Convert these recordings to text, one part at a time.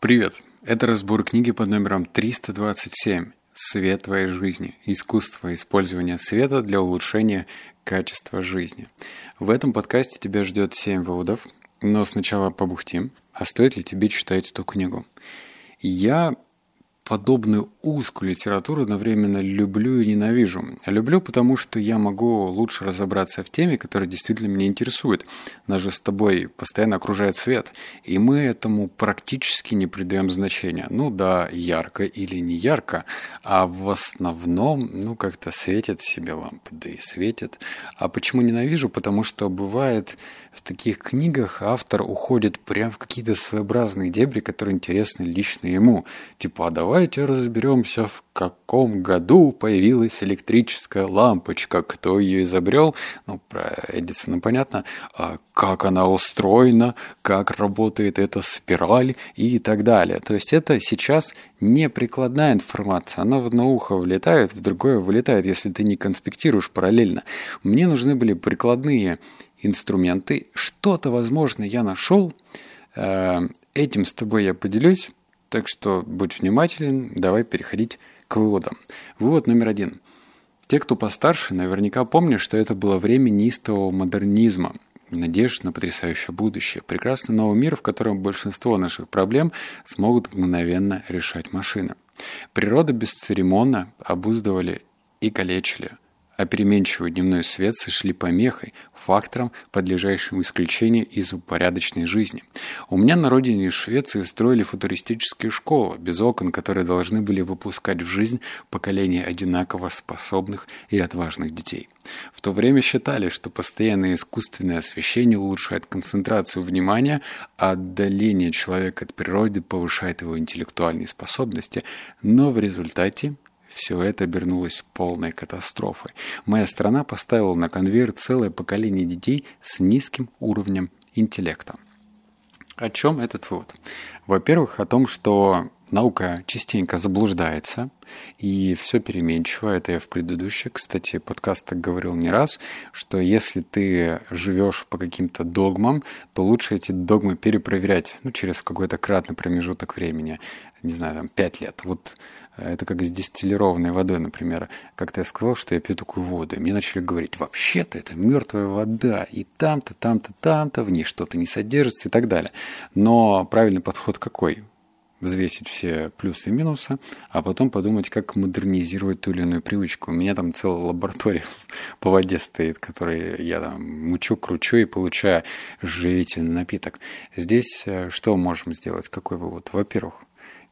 Привет! Это разбор книги под номером 327 «Свет твоей жизни. Искусство использования света для улучшения качества жизни». В этом подкасте тебя ждет 7 выводов, но сначала побухтим, а стоит ли тебе читать эту книгу. Я подобную узкую литературу одновременно люблю и ненавижу. Люблю, потому что я могу лучше разобраться в теме, которая действительно меня интересует. Нас же с тобой постоянно окружает свет, и мы этому практически не придаем значения. Ну да, ярко или не ярко, а в основном, ну как-то светят себе лампы, да и светят. А почему ненавижу? Потому что бывает в таких книгах автор уходит прям в какие-то своеобразные дебри, которые интересны лично ему. Типа, а давай давайте разберемся, в каком году появилась электрическая лампочка, кто ее изобрел, ну, про Эдисона понятно, а как она устроена, как работает эта спираль? И так далее. То есть это сейчас не прикладная информация, она в одно ухо влетает, в другое вылетает, если ты не конспектируешь параллельно. Мне нужны были прикладные инструменты, что-то, возможно, я нашел, э, этим с тобой я поделюсь, так что будь внимателен, давай переходить к выводам. Вывод номер один. Те, кто постарше, наверняка помнят, что это было время неистового модернизма, надежд на потрясающее будущее, прекрасный новый мир, в котором большинство наших проблем смогут мгновенно решать машины. Природа бесцеремонно обуздывали и калечили – а переменчивый дневной свет сошли помехой, фактором, подлежащим исключению из упорядоченной жизни. У меня на родине в Швеции строили футуристические школы, без окон, которые должны были выпускать в жизнь поколение одинаково способных и отважных детей. В то время считали, что постоянное искусственное освещение улучшает концентрацию внимания, а отдаление человека от природы повышает его интеллектуальные способности, но в результате все это обернулось полной катастрофой. Моя страна поставила на конвейер целое поколение детей с низким уровнем интеллекта. О чем этот вывод? Во-первых, о том, что наука частенько заблуждается, и все переменчиво. Это я в предыдущих, кстати, подкастах говорил не раз, что если ты живешь по каким-то догмам, то лучше эти догмы перепроверять ну, через какой-то кратный промежуток времени, не знаю, там, пять лет. Вот это как с дистиллированной водой, например. Как-то я сказал, что я пью такую воду. И мне начали говорить, вообще-то это мертвая вода. И там-то, там-то, там-то в ней что-то не содержится и так далее. Но правильный подход какой? взвесить все плюсы и минусы, а потом подумать, как модернизировать ту или иную привычку. У меня там целая лаборатория по воде стоит, которой я там мучу, кручу и получаю живительный напиток. Здесь э, что можем сделать? Какой вывод? Во-первых,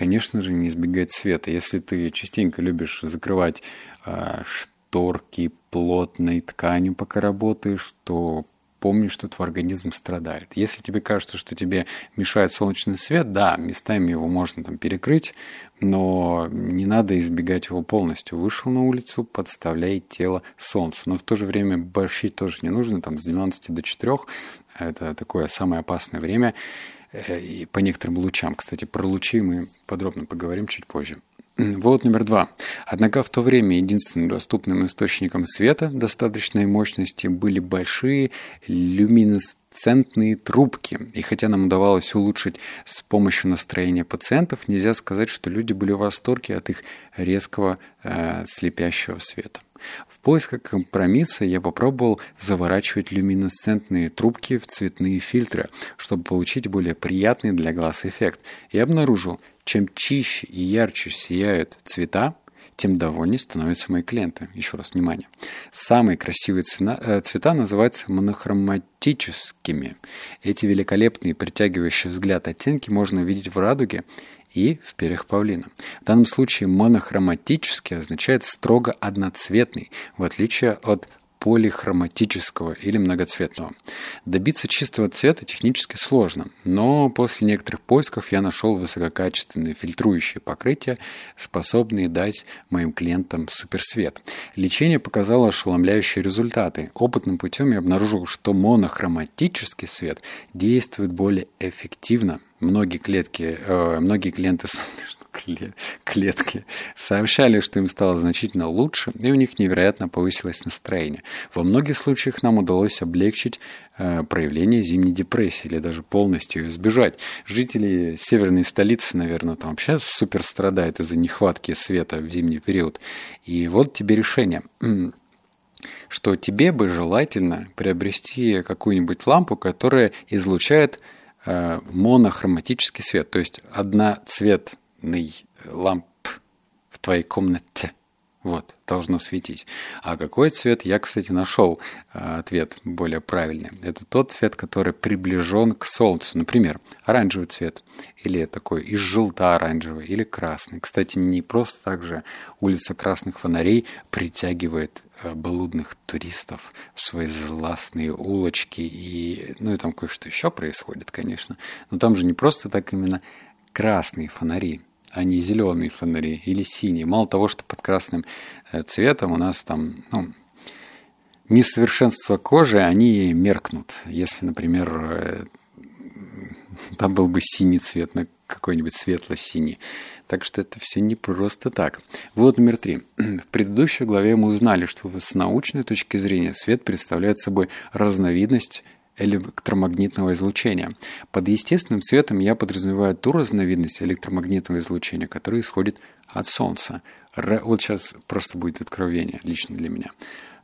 конечно же, не избегать света. Если ты частенько любишь закрывать э, шторки плотной тканью, пока работаешь, то помни, что твой организм страдает. Если тебе кажется, что тебе мешает солнечный свет, да, местами его можно там перекрыть, но не надо избегать его полностью. Вышел на улицу, подставляй тело солнцу. Но в то же время борщить тоже не нужно, там с 12 до 4, это такое самое опасное время. Э, и по некоторым лучам. Кстати, про лучи мы подробно поговорим чуть позже. Вот номер два. Однако в то время единственным доступным источником света достаточной мощности были большие люминесцентные трубки. И хотя нам удавалось улучшить с помощью настроения пациентов, нельзя сказать, что люди были в восторге от их резкого э, слепящего света. В поисках компромисса я попробовал заворачивать люминесцентные трубки в цветные фильтры, чтобы получить более приятный для глаз эффект, и обнаружил, чем чище и ярче сияют цвета, тем довольнее становятся мои клиенты. Еще раз внимание. Самые красивые цена, э, цвета называются монохроматическими. Эти великолепные, притягивающие взгляд оттенки можно увидеть в радуге и в перьях павлина. В данном случае монохроматический означает строго одноцветный, в отличие от полихроматического или многоцветного. Добиться чистого цвета технически сложно, но после некоторых поисков я нашел высококачественные фильтрующие покрытия, способные дать моим клиентам суперсвет. Лечение показало ошеломляющие результаты. Опытным путем я обнаружил, что монохроматический свет действует более эффективно Многие клетки, э, многие клиенты клетки сообщали, что им стало значительно лучше, и у них невероятно повысилось настроение. Во многих случаях нам удалось облегчить э, проявление зимней депрессии или даже полностью ее избежать. Жители северной столицы, наверное, там сейчас супер страдают из-за нехватки света в зимний период. И вот тебе решение что тебе бы желательно приобрести какую-нибудь лампу, которая излучает э, монохроматический свет, то есть одноцветный ламп в твоей комнате. Вот, должно светить. А какой цвет? Я, кстати, нашел э, ответ более правильный. Это тот цвет, который приближен к солнцу. Например, оранжевый цвет, или такой из желто-оранжевый, или красный. Кстати, не просто так же улица красных фонарей притягивает э, блудных туристов в свои зластные улочки. И, ну и там кое-что еще происходит, конечно. Но там же не просто так именно красные фонари а не зеленые фонари или синие. Мало того, что под красным э, цветом у нас там ну, несовершенство кожи, они меркнут. Если, например, э, там был бы синий цвет, на какой-нибудь светло-синий. Так что это все не просто так. Вот номер три. В предыдущей главе мы узнали, что с научной точки зрения свет представляет собой разновидность электромагнитного излучения. Под естественным светом я подразумеваю ту разновидность электромагнитного излучения, которая исходит от Солнца. Р... Вот сейчас просто будет откровение лично для меня.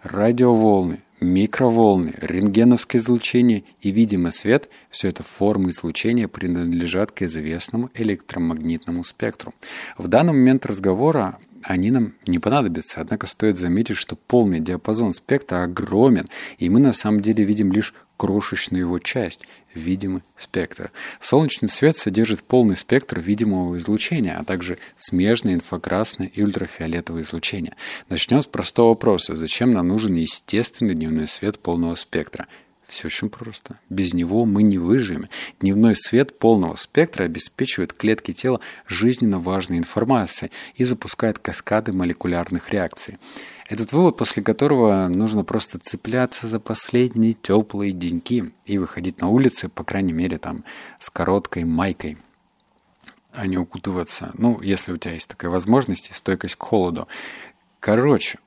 Радиоволны, микроволны, рентгеновское излучение и видимый свет – все это формы излучения принадлежат к известному электромагнитному спектру. В данный момент разговора они нам не понадобятся, однако стоит заметить, что полный диапазон спектра огромен, и мы на самом деле видим лишь крошечную его часть, видимый спектр. Солнечный свет содержит полный спектр видимого излучения, а также смежное, инфракрасное и ультрафиолетовое излучение. Начнем с простого вопроса. Зачем нам нужен естественный дневной свет полного спектра? Все очень просто. Без него мы не выживем. Дневной свет полного спектра обеспечивает клетки тела жизненно важной информацией и запускает каскады молекулярных реакций. Этот вывод, после которого нужно просто цепляться за последние теплые деньки и выходить на улицы, по крайней мере, там, с короткой майкой, а не укутываться, ну, если у тебя есть такая возможность и стойкость к холоду. Короче,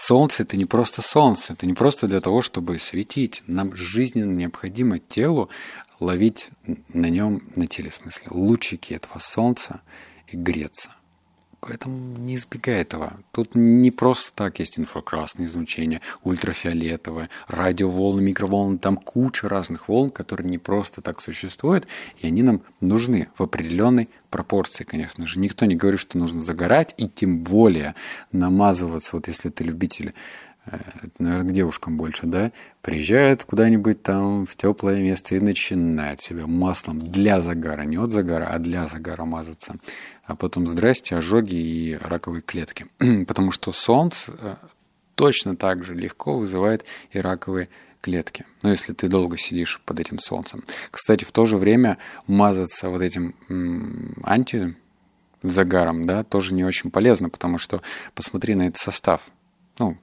Солнце это не просто солнце, это не просто для того, чтобы светить. Нам жизненно необходимо телу ловить на нем, на теле в смысле, лучики этого солнца и греться. Поэтому не избегай этого. Тут не просто так есть инфракрасное излучение, ультрафиолетовое, радиоволны, микроволны. Там куча разных волн, которые не просто так существуют, и они нам нужны в определенной пропорции, конечно же. Никто не говорит, что нужно загорать, и тем более намазываться, вот если ты любитель Э, наверное, к девушкам больше, да, приезжает куда-нибудь там в теплое место и начинает себя маслом для загара, не от загара, а для загара мазаться. А потом здрасте, ожоги и раковые клетки. Потому что солнце э, точно так же легко вызывает и раковые клетки. Но если ты долго сидишь под этим солнцем. Кстати, в то же время мазаться вот этим анти загаром, да, тоже не очень полезно, потому что посмотри на этот состав. Ну,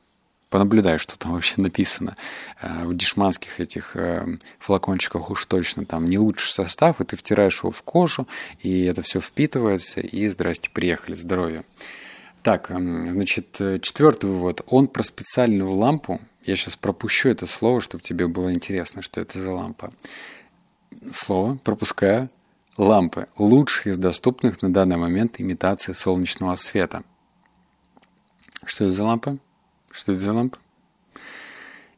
понаблюдай, что там вообще написано. Э, в дешманских этих э, флакончиках уж точно там не лучший состав, и ты втираешь его в кожу, и это все впитывается, и здрасте, приехали, здоровье. Так, эм, значит, э, четвертый вывод. Он про специальную лампу. Я сейчас пропущу это слово, чтобы тебе было интересно, что это за лампа. Слово, пропускаю. Лампы. Лучшие из доступных на данный момент имитации солнечного света. Что это за лампа? Что это за лампа?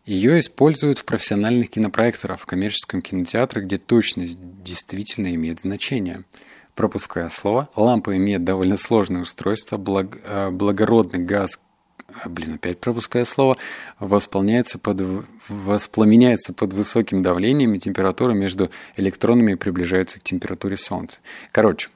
Ее используют в профессиональных кинопроекторах в коммерческом кинотеатре, где точность действительно имеет значение. Пропуская слово, лампа имеет довольно сложное устройство, благ, э, благородный газ, э, блин, опять пропуская слово, восполняется под, воспламеняется под высоким давлением и температура между электронами приближается к температуре Солнца. Короче,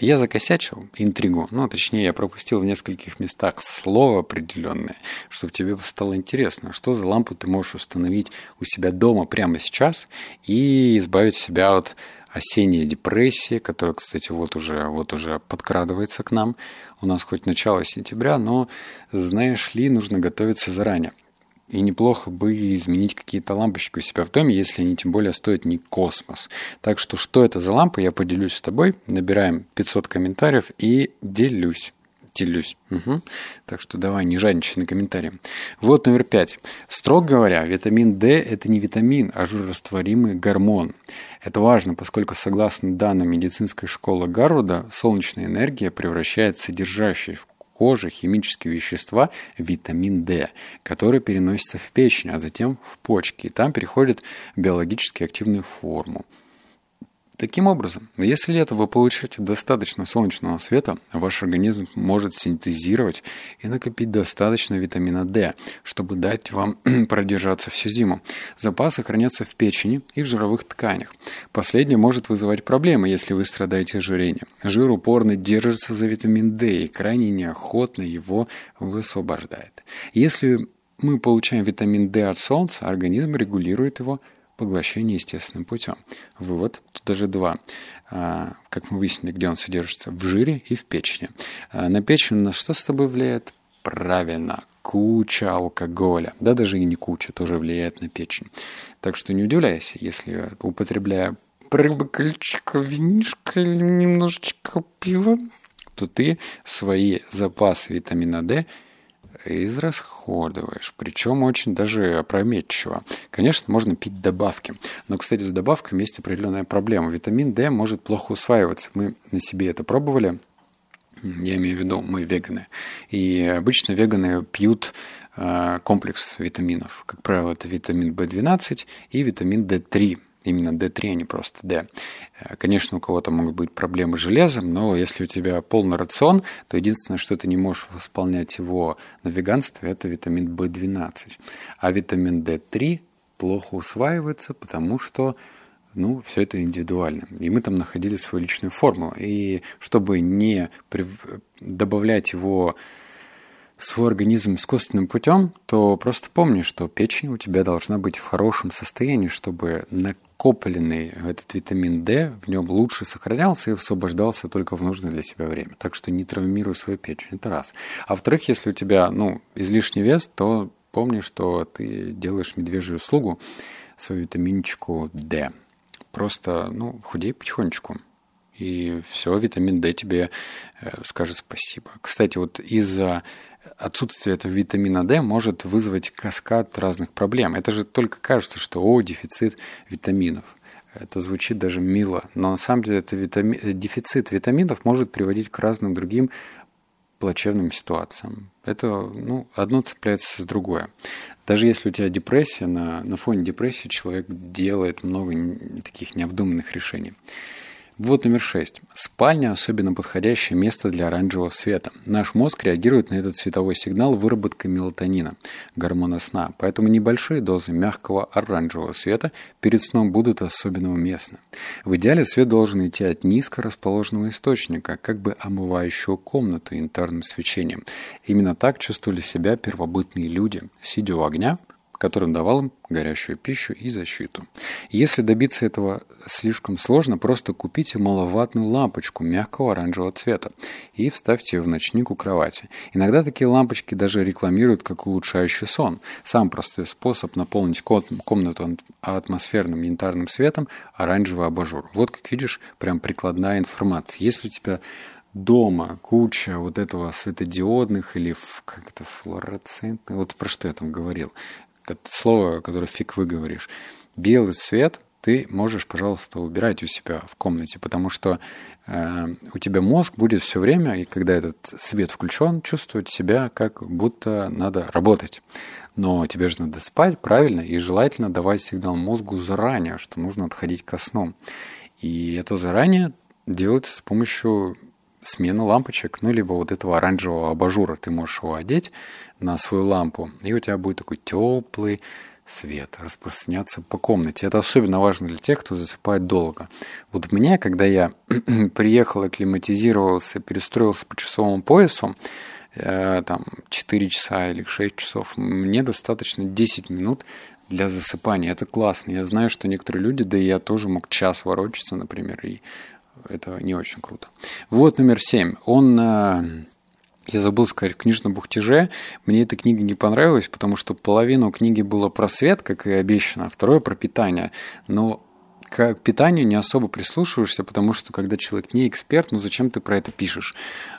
я закосячил интригу, ну, точнее, я пропустил в нескольких местах слово определенное, чтобы тебе стало интересно, что за лампу ты можешь установить у себя дома прямо сейчас и избавить себя от осенней депрессии, которая, кстати, вот уже, вот уже подкрадывается к нам. У нас хоть начало сентября, но, знаешь ли, нужно готовиться заранее. И неплохо бы изменить какие-то лампочки у себя в доме, если они тем более стоят не космос. Так что, что это за лампа, я поделюсь с тобой. Набираем 500 комментариев и делюсь делюсь. Угу. Так что давай, не жадничай на комментарии. Вот номер пять. Строго говоря, витамин D – это не витамин, а жирорастворимый гормон. Это важно, поскольку, согласно данным медицинской школы Гарварда, солнечная энергия превращает содержащие в коже химические вещества витамин D, который переносится в печень, а затем в почки, и там переходит в биологически активную форму. Таким образом, если летом вы получаете достаточно солнечного света, ваш организм может синтезировать и накопить достаточно витамина D, чтобы дать вам продержаться всю зиму. Запасы хранятся в печени и в жировых тканях. Последнее может вызывать проблемы, если вы страдаете ожирением. Жир упорно держится за витамин D и крайне неохотно его высвобождает. Если мы получаем витамин D от солнца, организм регулирует его поглощение естественным путем. Вывод, тут даже два. А, как мы выяснили, где он содержится? В жире и в печени. А, на печень на что с тобой влияет? Правильно, куча алкоголя. Да, даже и не куча, тоже влияет на печень. Так что не удивляйся, если употребляя прыбыкальчика, винишка или немножечко пива, то ты свои запасы витамина D – израсходуешь, причем очень даже опрометчиво. Конечно, можно пить добавки, но, кстати, с добавками есть определенная проблема. Витамин D может плохо усваиваться. Мы на себе это пробовали, я имею в виду, мы веганы. И обычно веганы пьют э, комплекс витаминов. Как правило, это витамин В12 и витамин D3 именно D3, а не просто D. Э, конечно, у кого-то могут быть проблемы с железом, но если у тебя полный рацион, то единственное, что ты не можешь восполнять его на веганстве, это витамин B12. А витамин D3 плохо усваивается, потому что ну, все это индивидуально. И мы там находили свою личную формулу. И чтобы не добавлять его свой организм искусственным путем, то просто помни, что печень у тебя должна быть в хорошем состоянии, чтобы накопленный этот витамин D в нем лучше сохранялся и освобождался только в нужное для себя время. Так что не травмируй свою печень, это раз. А во-вторых, если у тебя ну, излишний вес, то помни, что ты делаешь медвежью услугу свою витаминчику D. Просто ну, худей потихонечку и все, витамин D тебе э, скажет спасибо. Кстати, вот из-за отсутствие этого витамина D может вызвать каскад разных проблем. Это же только кажется, что о, дефицит витаминов. Это звучит даже мило, но на самом деле это витами... дефицит витаминов может приводить к разным другим плачевным ситуациям. Это ну, одно цепляется с другое. Даже если у тебя депрессия, на, на фоне депрессии человек делает много таких необдуманных решений. Вот номер шесть. Спальня – особенно подходящее место для оранжевого света. Наш мозг реагирует на этот цветовой сигнал выработкой мелатонина, гормона сна, поэтому небольшие дозы мягкого оранжевого света перед сном будут особенно уместны. В идеале свет должен идти от низко расположенного источника, как бы омывающего комнату янтарным свечением. Именно так чувствовали себя первобытные люди, сидя у огня – которым давал им горящую пищу и защиту. Если добиться этого слишком сложно, просто купите маловатную лампочку мягкого оранжевого цвета и вставьте ее в ночник у кровати. Иногда такие лампочки даже рекламируют как улучшающий сон. Сам простой способ наполнить комнату атмосферным янтарным светом – оранжевый абажур. Вот как видишь, прям прикладная информация. Если у тебя дома куча вот этого светодиодных или как это флуоресцентных, вот про что я там говорил, слово, которое фиг выговоришь. Белый свет ты можешь, пожалуйста, убирать у себя в комнате, потому что э, у тебя мозг будет все время, и когда этот свет включен, чувствовать себя как будто надо работать. Но тебе же надо спать, правильно, и желательно давать сигнал мозгу заранее, что нужно отходить ко сну. И это заранее делается с помощью смены лампочек, ну, либо вот этого оранжевого абажура. Ты можешь его одеть на свою лампу, и у тебя будет такой теплый свет распространяться по комнате. Это особенно важно для тех, кто засыпает долго. Вот мне, когда я приехал, акклиматизировался, перестроился по часовому поясу, э, там 4 часа или 6 часов, мне достаточно 10 минут для засыпания. Это классно. Я знаю, что некоторые люди, да и я тоже мог час ворочаться, например, и это не очень круто. Вот номер семь. Он э, я забыл сказать, в книжном бухтеже. Мне эта книга не понравилась, потому что половину книги было про свет, как и обещано, а второе про питание. Но к питанию не особо прислушиваешься, потому что когда человек не эксперт, ну зачем ты про это пишешь?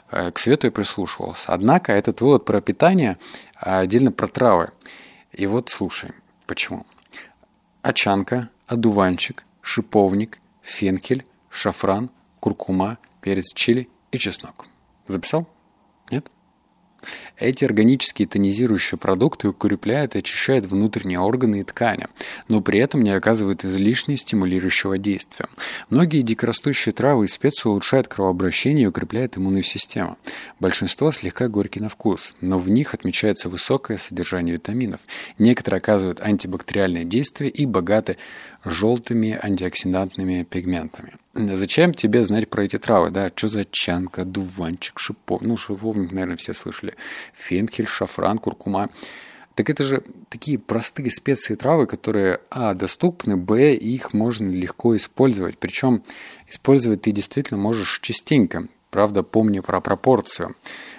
Э, к свету я прислушивался. Однако этот вывод про питание а отдельно про травы. И вот слушай, почему. Очанка, одуванчик, шиповник, фенкель, шафран, куркума, перец чили и чеснок. Записал? Нет? Эти органические тонизирующие продукты укрепляют и очищают внутренние органы и ткани, но при этом не оказывают излишне стимулирующего действия. Многие дикорастущие травы и специи улучшают кровообращение и укрепляют иммунную систему. Большинство слегка горький на вкус, но в них отмечается высокое содержание витаминов. Некоторые оказывают антибактериальное действие и богаты желтыми антиоксидантными пигментами. Зачем тебе знать про эти травы, да? Что за чанка, дуванчик, шиповник? Ну, шиповник, наверное, все слышали. Фенхель, шафран, куркума. Так это же такие простые специи травы, которые, а, доступны, б, их можно легко использовать. Причем использовать ты действительно можешь частенько. Правда, помни про пропорцию.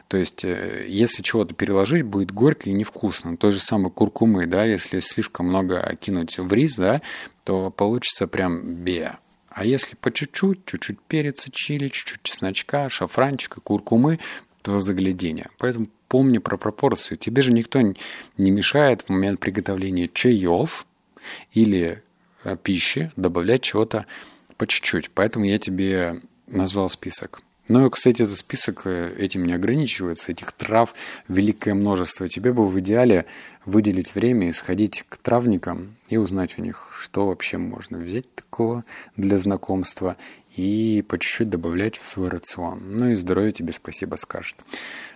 То есть, э, если чего-то переложить, будет горько и невкусно. Той же самой куркумы, да, если слишком много кинуть в рис, да, то получится прям бе. А если по чуть-чуть, чуть-чуть переца, чили, чуть-чуть чесночка, шафранчика, куркумы, то заглядение. Поэтому помни про пропорцию. Тебе же никто не мешает в момент приготовления чаев или э, пищи добавлять чего-то по чуть-чуть. Поэтому я тебе назвал список. Ну, кстати, этот список э, этим не ограничивается. Этих трав великое множество. Тебе бы в идеале выделить время и сходить к травникам и узнать у них, что вообще можно взять такого для знакомства и по чуть-чуть добавлять в свой рацион. Ну и здоровье тебе спасибо скажет.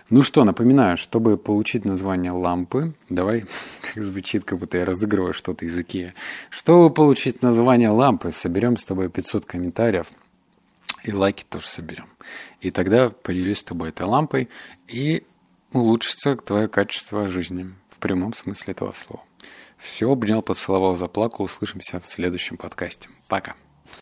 Ну что, напоминаю, чтобы получить название лампы, давай, как звучит, как будто я разыгрываю что-то из Икеа. Чтобы получить название лампы, соберем с тобой 500 комментариев – и лайки тоже соберем. И тогда поделюсь с тобой этой лампой, и улучшится твое качество жизни в прямом смысле этого слова. Все, обнял, поцеловал, заплакал. Услышимся в следующем подкасте. Пока.